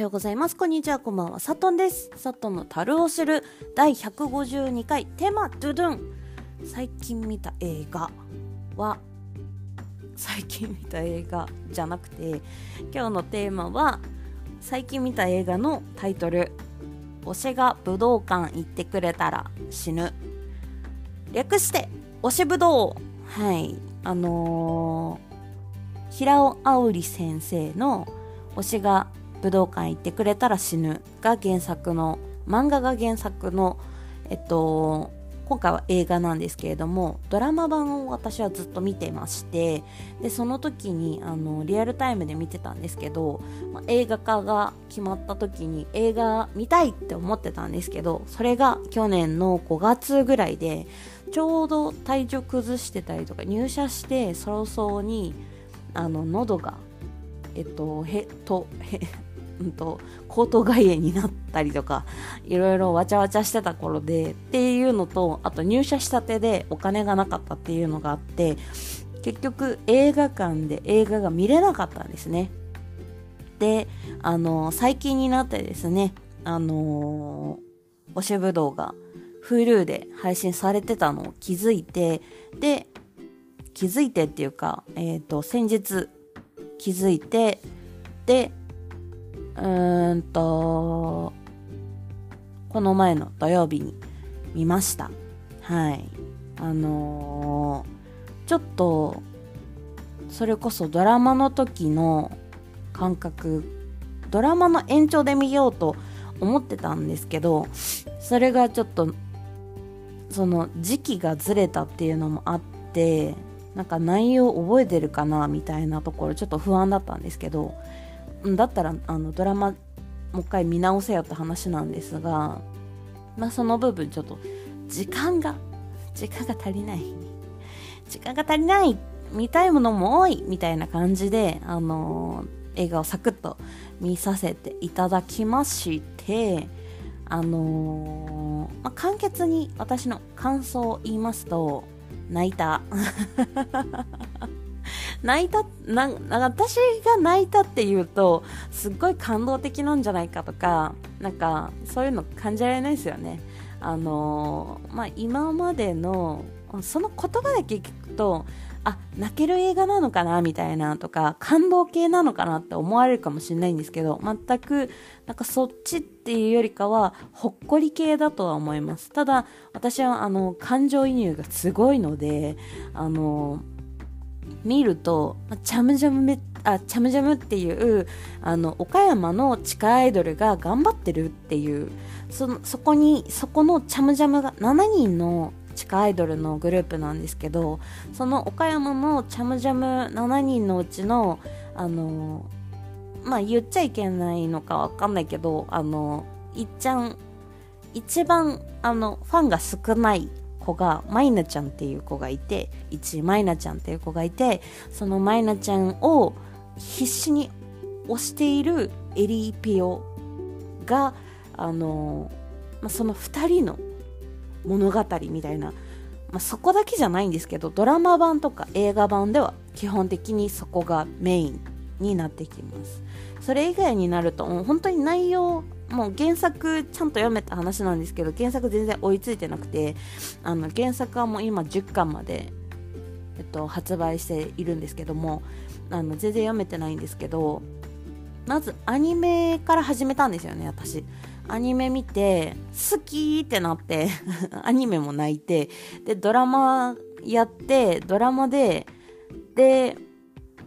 ようございます。こんにちは、こんばんは。サトンです。サトンの樽を知る第152回テーマドゥドゥン。最近見た映画は、最近見た映画じゃなくて、今日のテーマは、最近見た映画のタイトル、推しが武道館行ってくれたら死ぬ。略して、推し武道。はい。あのー、平尾あおり先生の推しが武道館行ってくれたら死ぬが原作の漫画が原作のえっと今回は映画なんですけれどもドラマ版を私はずっと見てましてでその時にあのリアルタイムで見てたんですけど、まあ、映画化が決まった時に映画見たいって思ってたんですけどそれが去年の5月ぐらいでちょうど体調崩してたりとか入社して早々にあの喉がえっとへとへうんと、口頭外炎になったりとか、いろいろわちゃわちゃしてた頃で、っていうのと、あと入社したてでお金がなかったっていうのがあって、結局映画館で映画が見れなかったんですね。で、あの、最近になってですね、あのー、推しぶどうが Hulu で配信されてたのを気づいて、で、気づいてっていうか、えっ、ー、と、先日気づいて、で、うーんと、この前の土曜日に見ました。はい。あのー、ちょっと、それこそドラマの時の感覚、ドラマの延長で見ようと思ってたんですけど、それがちょっと、その時期がずれたっていうのもあって、なんか内容覚えてるかなみたいなところちょっと不安だったんですけど、だったらあのドラマもう一回見直せよって話なんですが、まあ、その部分ちょっと時間が時間が足りない時間が足りない見たいものも多いみたいな感じで、あの、映画をサクッと見させていただきましてあの、まあ、簡潔に私の感想を言いますと泣いた。泣いたな私が泣いたっていうとすっごい感動的なんじゃないかとかなんかそういうの感じられないですよね。あのまあ今までのその言葉だけ聞くとあ泣ける映画なのかなみたいなとか感動系なのかなって思われるかもしれないんですけど全くなんかそっちっていうよりかはほっこり系だとは思います。ただ私はあの感情移入がすごいのであの見ると、チャムジャムめあチャムジャムっていうあの岡山の地下アイドルが頑張ってるっていうそのそこにそこのチャムジャムが7人の地下アイドルのグループなんですけどその岡山のチャムジャム7人のうちのあのまあ言っちゃいけないのかわかんないけどあのいっちゃん一番あのファンが少ない子がマイナちゃんっていう子がいて1位マイナちゃんっていう子がいてそのマイナちゃんを必死に推しているエリーピオがあの、まあ、その2人の物語みたいな、まあ、そこだけじゃないんですけどドラマ版とか映画版では基本的にそこがメインになってきます。それ以外になると本当に内容もう原作ちゃんと読めた話なんですけど原作全然追いついてなくてあの原作はもう今10巻まで、えっと、発売しているんですけどもあの全然読めてないんですけどまずアニメから始めたんですよね私。アニメ見て好きってなって アニメも泣いてでドラマやってドラマでで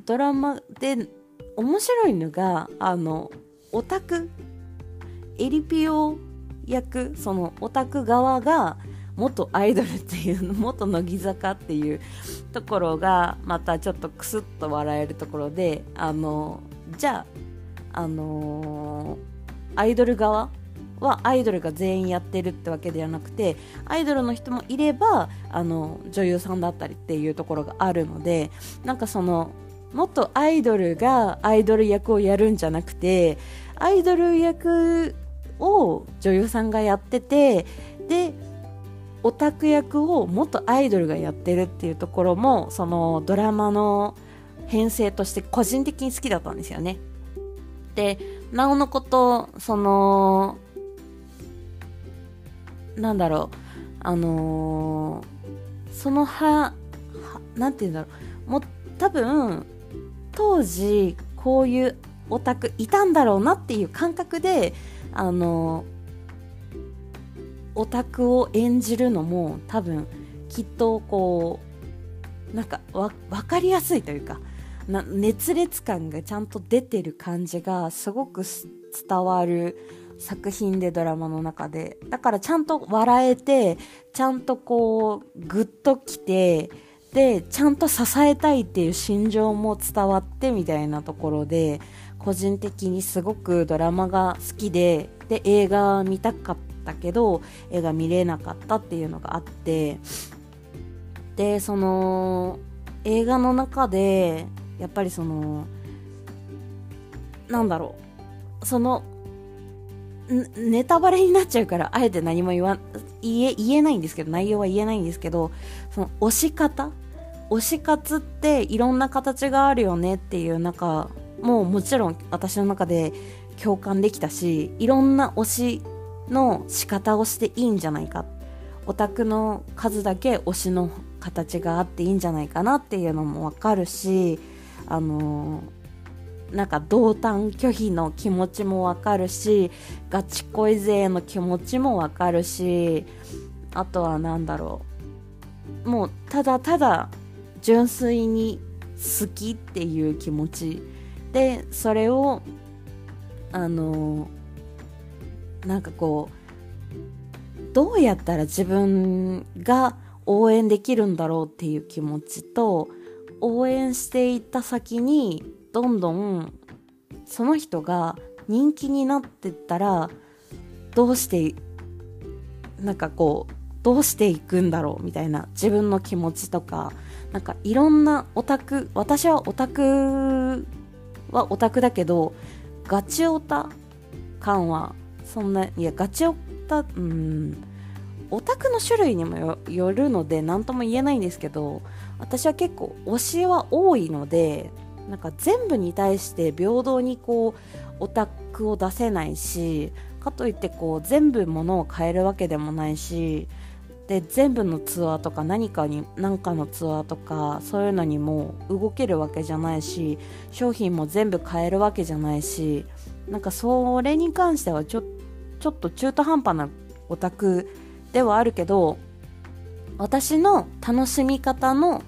ドラマで面白いのがあのオタクエリピオ役そのオタク側が元アイドルっていうの元乃木坂っていうところがまたちょっとクスッと笑えるところであのじゃああのー、アイドル側はアイドルが全員やってるってわけではなくてアイドルの人もいればあの女優さんだったりっていうところがあるのでなんかその元アイドルがアイドル役をやるんじゃなくてアイドル役を女優さんがやっててでオタク役を元アイドルがやってるっていうところもそのドラマの編成として個人的に好きだったんですよね。でなおのこと、その、なんだろう、あのー、そのは、なんて言うんだろう、も多分、当時、こういうオタクいたんだろうなっていう感覚で、あの、オタクを演じるのも多分、きっとこう、なんか分かりやすいというか、な熱烈感がちゃんと出てる感じがすごく伝わる作品でドラマの中で。だからちゃんと笑えてちゃんとこうグッときてでちゃんと支えたいっていう心情も伝わってみたいなところで個人的にすごくドラマが好きでで映画見たかったけど映画見れなかったっていうのがあってでその映画の中でやっぱりそのなんだろうそのネタバレになっちゃうからあえて何も言わ言え言えないんですけど内容は言えないんですけどその推し方？推し活っていろんな形があるよねっていう中ももちろん私の中で共感できたしいろんな推しの仕方をしていいんじゃないか。オタクの数だけ推しの形があっていいんじゃないかなっていうのもわかるしあのなんか同担拒否の気持ちもわかるしガチ恋勢の気持ちもわかるしあとは何だろう。もうただただ純粋に好きっていう気持ちでそれをあのなんかこうどうやったら自分が応援できるんだろうっていう気持ちと応援していった先にどんどんその人が人気になってったらどうしてなんかこうどうしていくんだろうみたいな自分の気持ちとかなんかいろんなオタク私はオタクはオタクだけどガチオタ感はそんないやガチオタうんオタクの種類にもよるので何とも言えないんですけど私は結構推しは多いのでなんか全部に対して平等にこうオタクを出せないしかといってこう全部物を変えるわけでもないしで全部のツアーとか何かに何かのツアーとかそういうのにも動けるわけじゃないし商品も全部買えるわけじゃないしなんかそれに関してはちょちょっと中途半端なオタクではあるけど私の楽しみ方の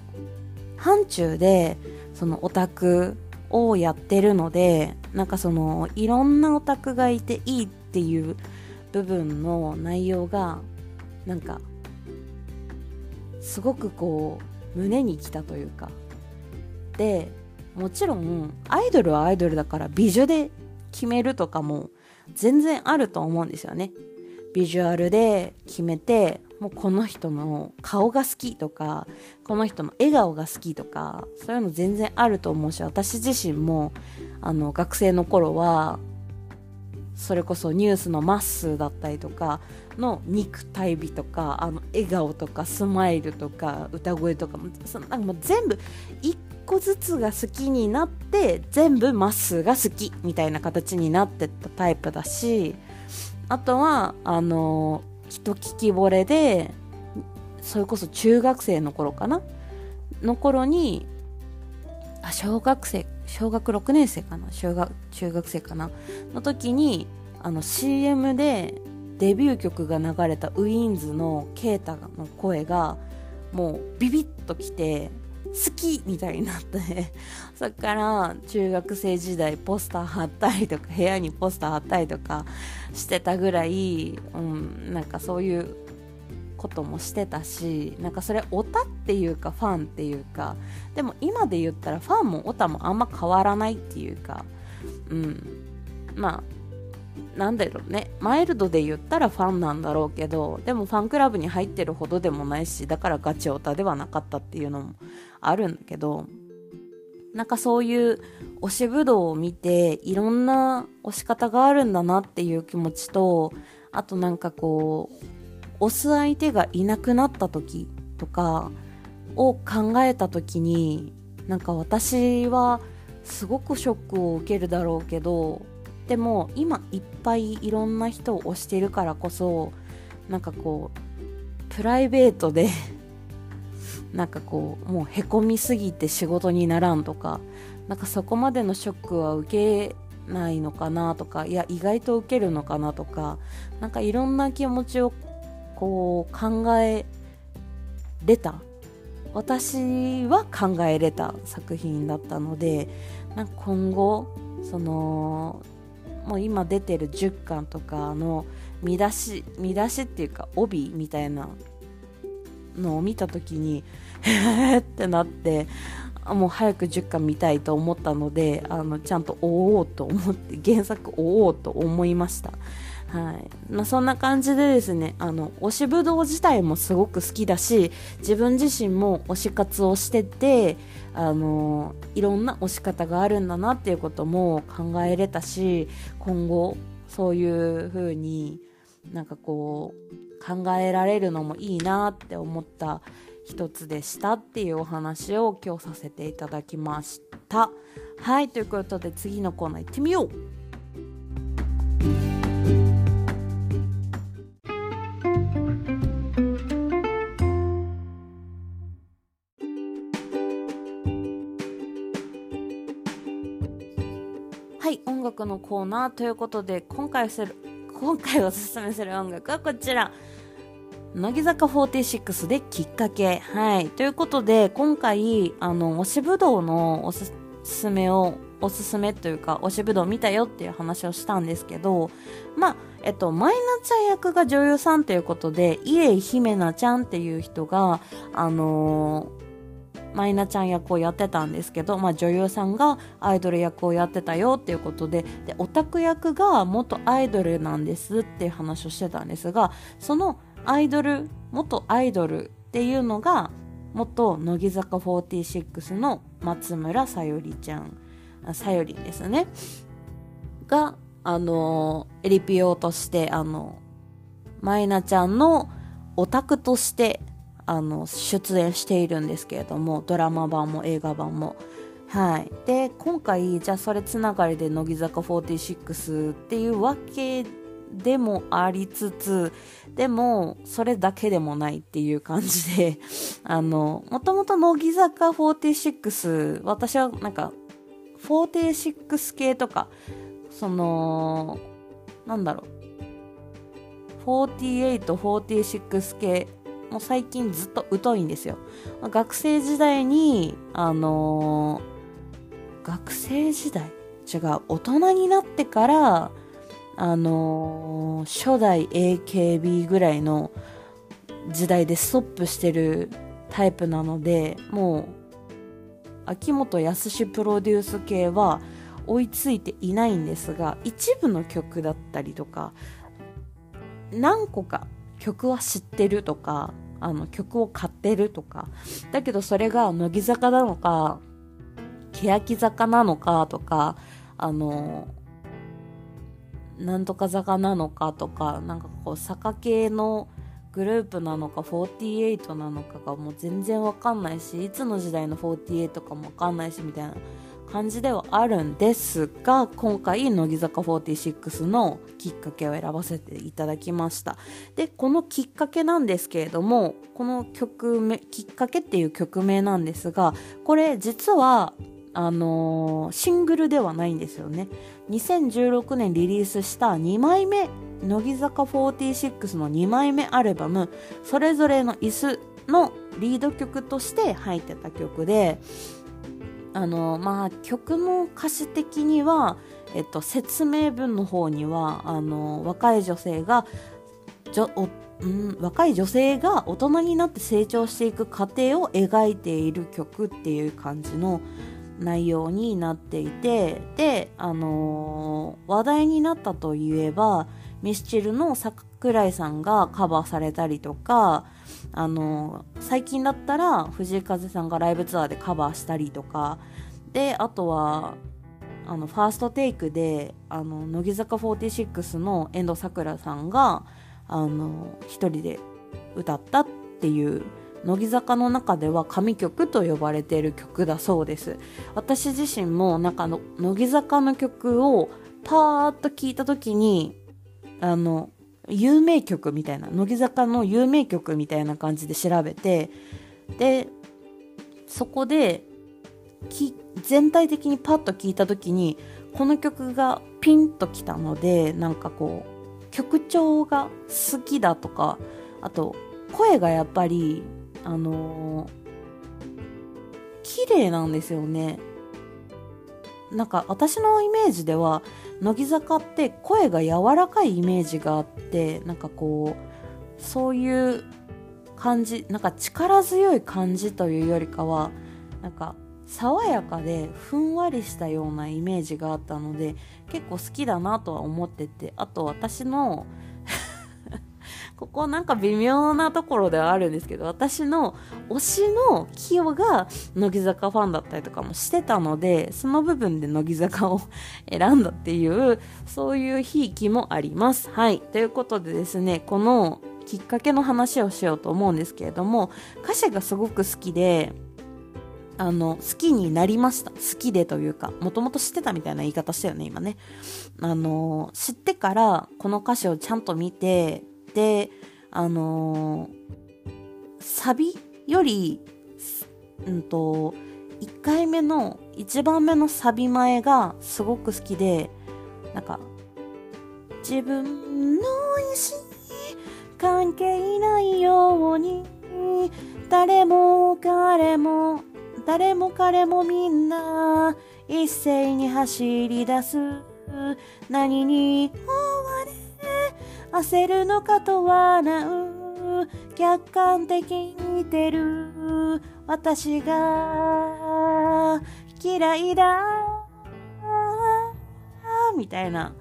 範疇でそのオタクをやってるのでなんかそのいろんなオタクがいていいっていう部分の内容がなんかすごくこう胸にきたというか。でもちろんアイドルはアイドルだから美女で決めるとかも全然あると思うんですよね。ビジュアルで決めてもうこの人の顔が好きとかこの人の笑顔が好きとかそういうの全然あると思うし私自身もあの学生の頃はそれこそニュースのまっすーだったりとかの肉体美とかあの笑顔とかスマイルとか歌声とかもそなんかもう全部一個ずつが好きになって全部まっすーが好きみたいな形になってったタイプだしあとはあのきっと聞き惚れでそれこそ中学生の頃かな？の頃にあ小学生小学6年生かな？小学中学生かな？の時にあの CM でデビュー曲が流れたウィーンズのケータの声がもうビビッときて好きみたいになって そっから中学生時代ポスター貼ったりとか部屋にポスター貼ったりとかしてたぐらい、うん、なんかそういうこともしてたしなんかそれオタっていうかファンっていうかでも今で言ったらファンもオタもあんま変わらないっていうかうんまあなんだろうね。マイルドで言ったらファンなんだろうけどでもファンクラブに入ってるほどでもないしだからガチオタではなかったっていうのもあるんだけどなんかそういう推しぶどうを見ていろんな推し方があるんだなっていう気持ちとあとなんかこう推す相手がいなくなった時とかを考えた時になんか私はすごくショックを受けるだろうけどでも今いっぱいいろんな人を推してるからこそなんかこうプライベートで なんかこうもうへこみすぎて仕事にならんとかなんかそこまでのショックは受けないのかなとかいや意外と受けるのかなとかなんかいろんな気持ちをこう考えれた。私は考えれた作品だったのでなんか今後そのもう今出てる10巻とかの見出し見出しっていうか帯みたいなのを見た時にへー ってなってもう早く10巻見たいと思ったのであのちゃんと追おうと思って原作追おうと思いました。はい。まあ、そんな感じでですねあの推しぶどう自体もすごく好きだし自分自身も推し活をしててあのいろんな推し方があるんだなっていうことも考えれたし今後そういう風になんかこう考えられるのもいいなって思った一つでしたっていうお話を今日させていただきました。はいということで次のコーナー行ってみよう。のコーナーということで今回する今回おすすめする音楽はこちら乃木坂46できっかけ。はい。ということで、今回、あの、推しぶどうのおすすめを、おすすめというか、推しぶどう見たよっていう話をしたんですけど、まあ、えっと、マイナちゃん役が女優さんということで、家井姫奈ちゃんっていう人が、あのー、マイナちゃん役をやってたんですけど、まあ、女優さんがアイドル役をやってたよっていうことででオタク役が元アイドルなんですっていう話をしてたんですがそのアイドル元アイドルっていうのが元乃木坂46の松村さゆりちゃんさゆりですね。があのエリピオとしてあのマイナちゃんのオタクとしてあの出演しているんですけれどもドラマ版も映画版も。はい、で今回じゃあそれつながりで乃木坂46っていうわけでもありつつでもそれだけでもないっていう感じで あのもともと乃木坂46私はなんか46系とかそのなんだろう。48、46系もう最近ずっと疎いんですよ。学生時代にあのー、学生時代？違う大人になってからあのー、初代 AKB ぐらいの時代でストップしてるタイプなのでもう秋元康プロデュース系は追いついていないんですが一部の曲だったりとか何個か曲は知ってるとかあの曲を買ってるとかだけどそれが乃木坂なのか欅坂なのかとかあのなんとか坂なのかとかなんかこう坂系のグループなのか48なのかがもう全然わかんないしいつの時代の48かもわかんないしみたいな。感じではあるんですが今回乃木坂46のきっかけを選ばせていただきました。でこのきっかけなんですけれどもこの曲名きっかけっていう曲名なんですがこれ実はあのー、シングルではないんですよね。2016年リリースした2枚目乃木坂46の2枚目アルバム「それぞれの椅子」のリード曲として入ってた曲であのまあ曲の歌詞的には、えっと、説明文の方にはあの若い女性がじょおうん、若い女性が大人になって成長していく過程を描いている曲っていう感じの内容になっていてで、あの、話題になったといえばミスチルの桜井さんがカバーされたりとか、あの、最近だったら藤井風さんがライブツアーでカバーしたりとかであとはあのファーストテイクであの乃木坂46の遠藤さくらさんがあの一人で歌ったっていう乃木坂の中では神曲と呼ばれている曲だそうです。私自身もなんかの乃木坂の曲をパーッと聞いた時にあの有名曲みたいな乃木坂の有名曲みたいな感じで調べてでそこでき全体的にパッと聞いた時にこの曲がピンときたのでなんかこう曲調が好きだとかあと声がやっぱりあのー、綺麗なんですよね。なんか私のイメージでは乃木坂って声が柔らかいイメージがあってなんかこうそういう感じなんか力強い感じというよりかはなんか爽やかでふんわりしたようなイメージがあったので結構好きだなとは思っててあと私のここなんか微妙なところではあるんですけど私の推しのキヨが乃木坂ファンだったりとかもしてたのでその部分で乃木坂を選んだっていうそういうひいきもありますはいということでですねこのきっかけの話をしようと思うんですけれども歌詞がすごく好きであの、好きになりました。好きでというか、もともと知ってたみたいな言い方したよね、今ね。あの、知ってからこの歌詞をちゃんと見て、で、あのサビより、うんと、1回目の、1番目のサビ前がすごく好きで、なんか、自分の意思関係ないように、誰も彼も誰も彼もみんな一斉に走り出す何に追われ焦るのかと笑う客観的に見てる。私が嫌いだ。みたいな。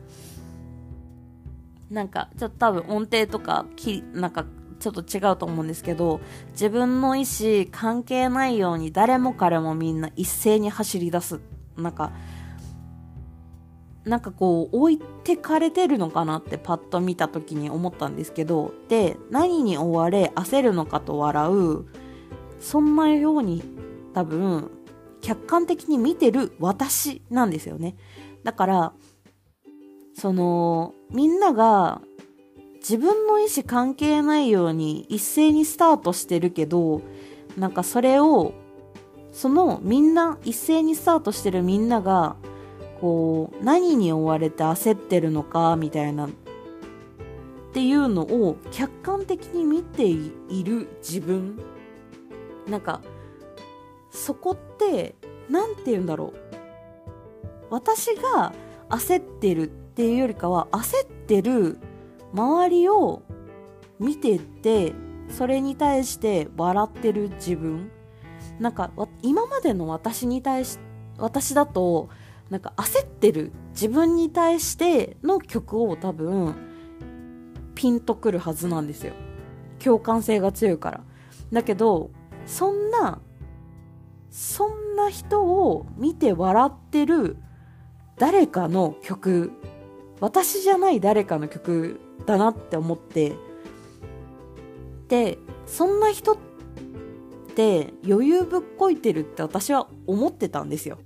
なんかちょっと多分音程とかきなんかちょっと違うと思うんですけど、自分の意思関係ないように誰も彼もみんな一斉に走り出す。なんか、なんかこう置いてかれてるのかなってパッと見た時に思ったんですけど、で、何に追われ焦るのかと笑う、そんなように多分客観的に見てる私なんですよね。だから、その、みんなが自分の意思関係ないように一斉にスタートしてるけどなんかそれをそのみんな一斉にスタートしてるみんながこう何に追われて焦ってるのかみたいなっていうのを客観的に見ている自分。なんかそこって何て言うんだろう。私が焦ってるっていうよりかは焦ってる周りを見ててそれに対して笑ってる自分。なんか今までの私に対し私だとなんか焦ってる自分に対しての曲を多分ピンとくるはずなんですよ。共感性が強いから。だけどそんなそんな人を見て笑ってる誰かの曲私じゃない誰かの曲だなって思ってでそんな人って余裕ぶっこいてるって私は思ってたんですよ。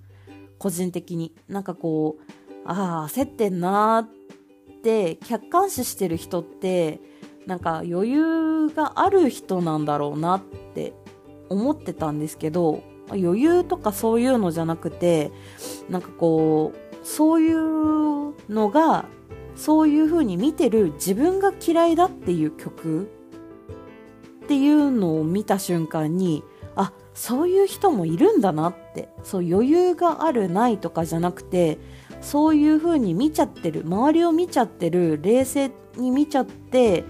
個人的に。なんかこうああ焦ってんなって客観視してる人ってなんか余裕がある人なんだろうなって思ってたんですけど余裕とかそういうのじゃなくてなんかこうそういうのがそういう風に見てる自分が嫌いだっていう曲っていうのを見た瞬間にそういう人もいるんだなってそう余裕があるないとかじゃなくてそういう風に見ちゃってる周りを見ちゃってる冷静に見ちゃって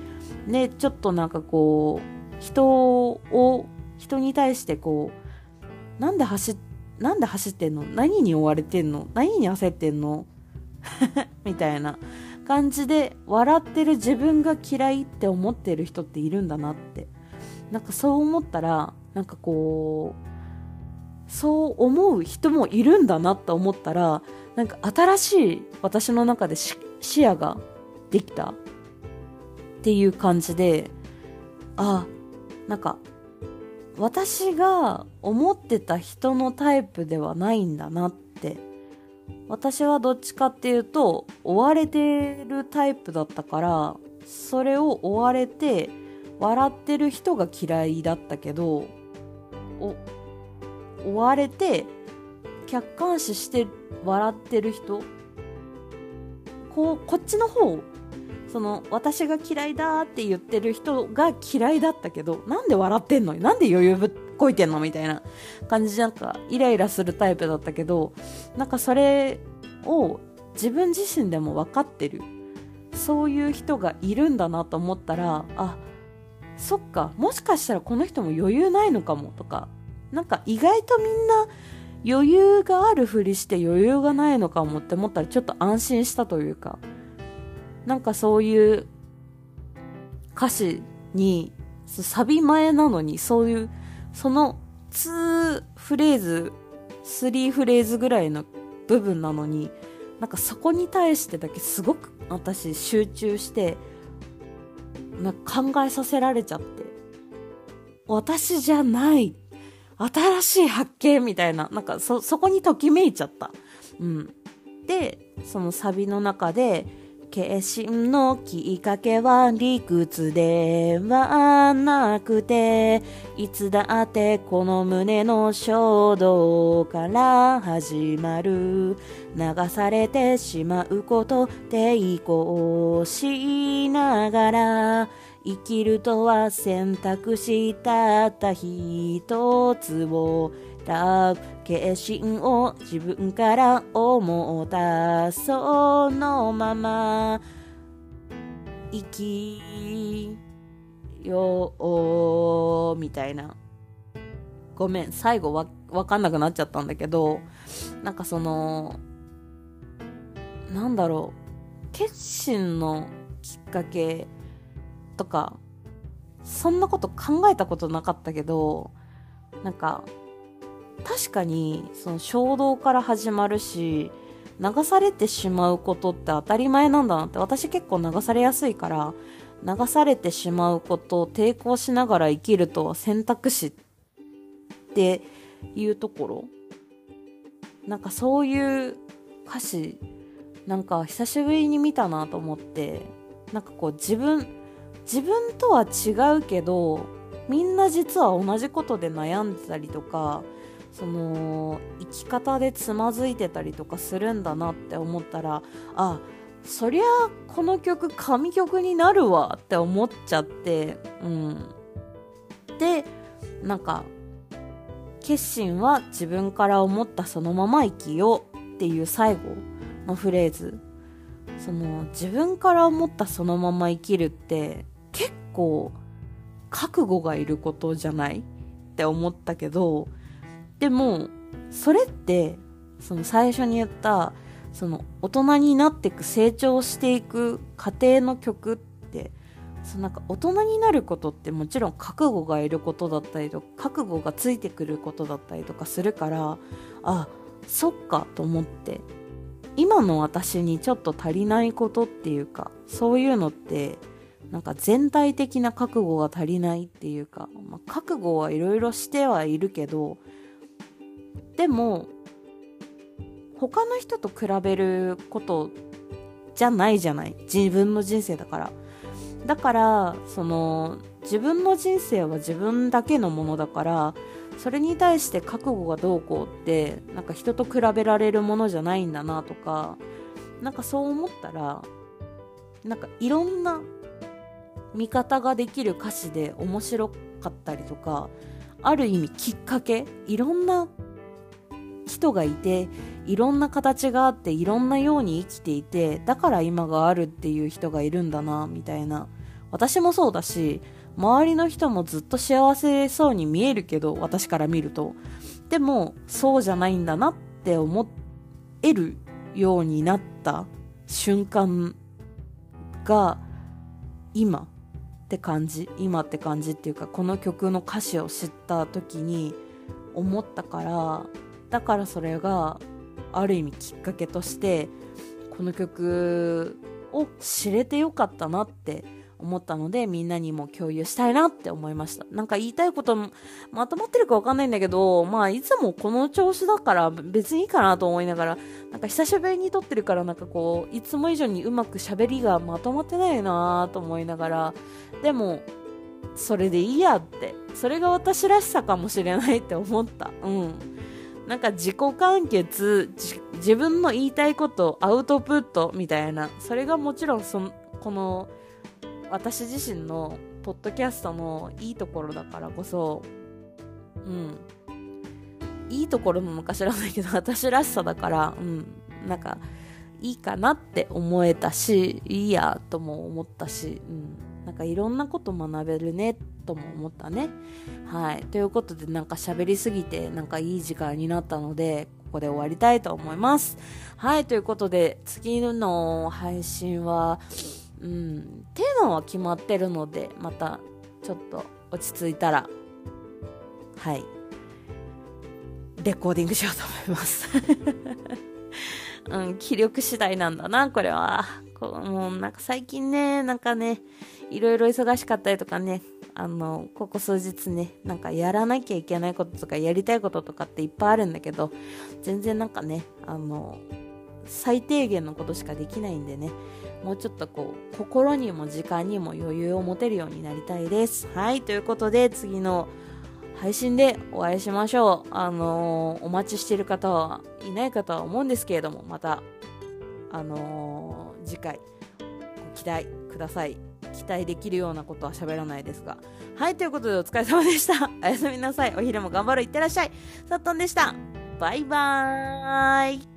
ねちょっとなんかこう人を人に対してこうなんで走なんで走ってんの？何に追われてんの？何に焦ってんの？みたいな感じで笑ってる自分が嫌いって思ってる人っているんだなって。なんかそう思ったらなんかこうそう思う人もいるんだなって思ったらなんか新しい私の中で視野ができたっていう感じであなんか私が思ってた人のタイプではないんだなって私はどっちかっていうと追われてるタイプだったからそれを追われて笑ってる人が嫌いだったけど追われて客観視して笑ってる人こうこっちの方その私が嫌いだって言ってる人が嫌いだったけどなんで笑ってんの？なんで余裕ぶっこいてんの？みたいな感じでなんかイライラするタイプだったけどなんかそれを自分自身でも分かってる。そういう人がいるんだなと思ったらあそっかもしかしたらこの人も余裕ないのかもとかなんか意外とみんな余裕があるふりして余裕がないのかもって思ったらちょっと安心したというかなんかそういう歌詞にサビ前なのにそういうその2フレーズ3フレーズぐらいの部分なのになんかそこに対してだけすごく私集中してなんか考えさせられちゃって。私じゃない。新しい発見みたいな。なんかそそこにときめいちゃった。うん。でそのサビの中で決心のきっかけは理屈ではなくて、いつだってこの胸の衝動から始まる。流されてしまうこと抵抗しながら、生きるとは選択したった一つをラブ決心を自分から思ったそのまま生きようみたいな。ごめん最後わわかんなくなっちゃったんだけどなんかそのなんだろう決心のきっかけとかそんなこと考えたことなかったけどなんか確かにその衝動から始まるし流されてしまうことって当たり前なんだなって私結構流されやすいから流されてしまうこと抵抗しながら生きるとは選択肢っていうところ。なんかそういう歌詞なんか久しぶりに見たなと思ってなんかこう自分自分とは違うけどみんな実は同じことで悩んでたりとかその生き方でつまずいてたりとかするんだなって思ったらあそりゃこの曲神曲になるわって思っちゃってうん。でなんか決心は自分から思ったそのまま生きようっていう最後のフレーズ。その自分から思ったそのまま生きるって結構覚悟がいることじゃないって思ったけどでもそれってその最初に言ったその大人になっていく成長していく過程の曲ってそのなんか大人になることってもちろん覚悟がいることだったりとか覚悟がついてくることだったりとかするからあそっかと思って今の私にちょっと足りないことっていうかそういうのってなんか全体的な覚悟が足りないっていうか、まあ、覚悟はいろいろしてはいるけどでも他の人と比べることじゃないじゃない？自分の人生だから。だからその自分の人生は自分だけのものだからそれに対して覚悟がどうこうってなんか人と比べられるものじゃないんだなとかなんかそう思ったらなんかいろんな見方ができる歌詞で面白かったりとかある意味きっかけいろんな人がいていろんな形があっていろんなように生きていてだから今があるっていう人がいるんだなみたいな。私もそうだし周りの人もずっと幸せそうに見えるけど私から見ると。でもそうじゃないんだなって思えるようになった瞬間が今って感じ今って感じっていうかこの曲の歌詞を知った時に思ったからだからそれがある意味きっかけとしてこの曲を知れてよかったなって思ったので、みんなにも共有したいなって思いました。なんか言いたいことまとまってるかわかんないんだけど、まあいつもこの調子だから別にいいかなと思いながら、なんか久しぶりに撮ってるからなんかこう、いつも以上にうまく喋りがまとまってないなと思いながら、でも、それでいいやって、それが私らしさかもしれないって思った。うん。なんか自己完結、自分の言いたいことアウトプットみたいな、それがもちろんそ、この私自身のポッドキャストのいいところだからこそ、うん。いいところもか知らないけど、私らしさだから、うん。なんか、いいかなって思えたし、いいやとも思ったし、うん。なんかいろんなこと学べるねとも思ったね。はい。ということでなんか喋りすぎてなんかいい時間になったので、ここで終わりたいと思います。はい。ということで次の配信は、うん、テーマは決まってるので、またちょっと落ち着いたら、はい、レコーディングしようと思います。うん、気力次第なんだな、これは。こうもうなんか最近ね、なんかね、いろいろ忙しかったりとかね、あの、ここ数日ね、なんかやらなきゃいけないこととかやりたいこととかっていっぱいあるんだけど、全然なんかね、あの、最低限のことしかできないんでね、もうちょっとこう、心にも時間にも余裕を持てるようになりたいです。はい、ということで次の配信でお会いしましょう。あのー、お待ちしてる方はいないかとは思うんですけれども、また、あのー、次回、ご期待ください。期待できるようなことは喋らないですが。はい、ということでお疲れ様でした。おやすみなさい。お昼も頑張る。いってらっしゃい。さっとんでした。バイバーイ。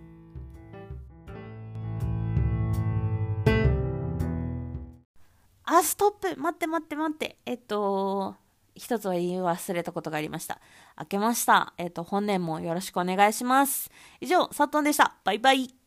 あ、ストップ待って待って待って。えっと、一つは言い忘れたことがありました。明けました。えっと、本年もよろしくお願いします。以上、佐藤でした。バイバイ。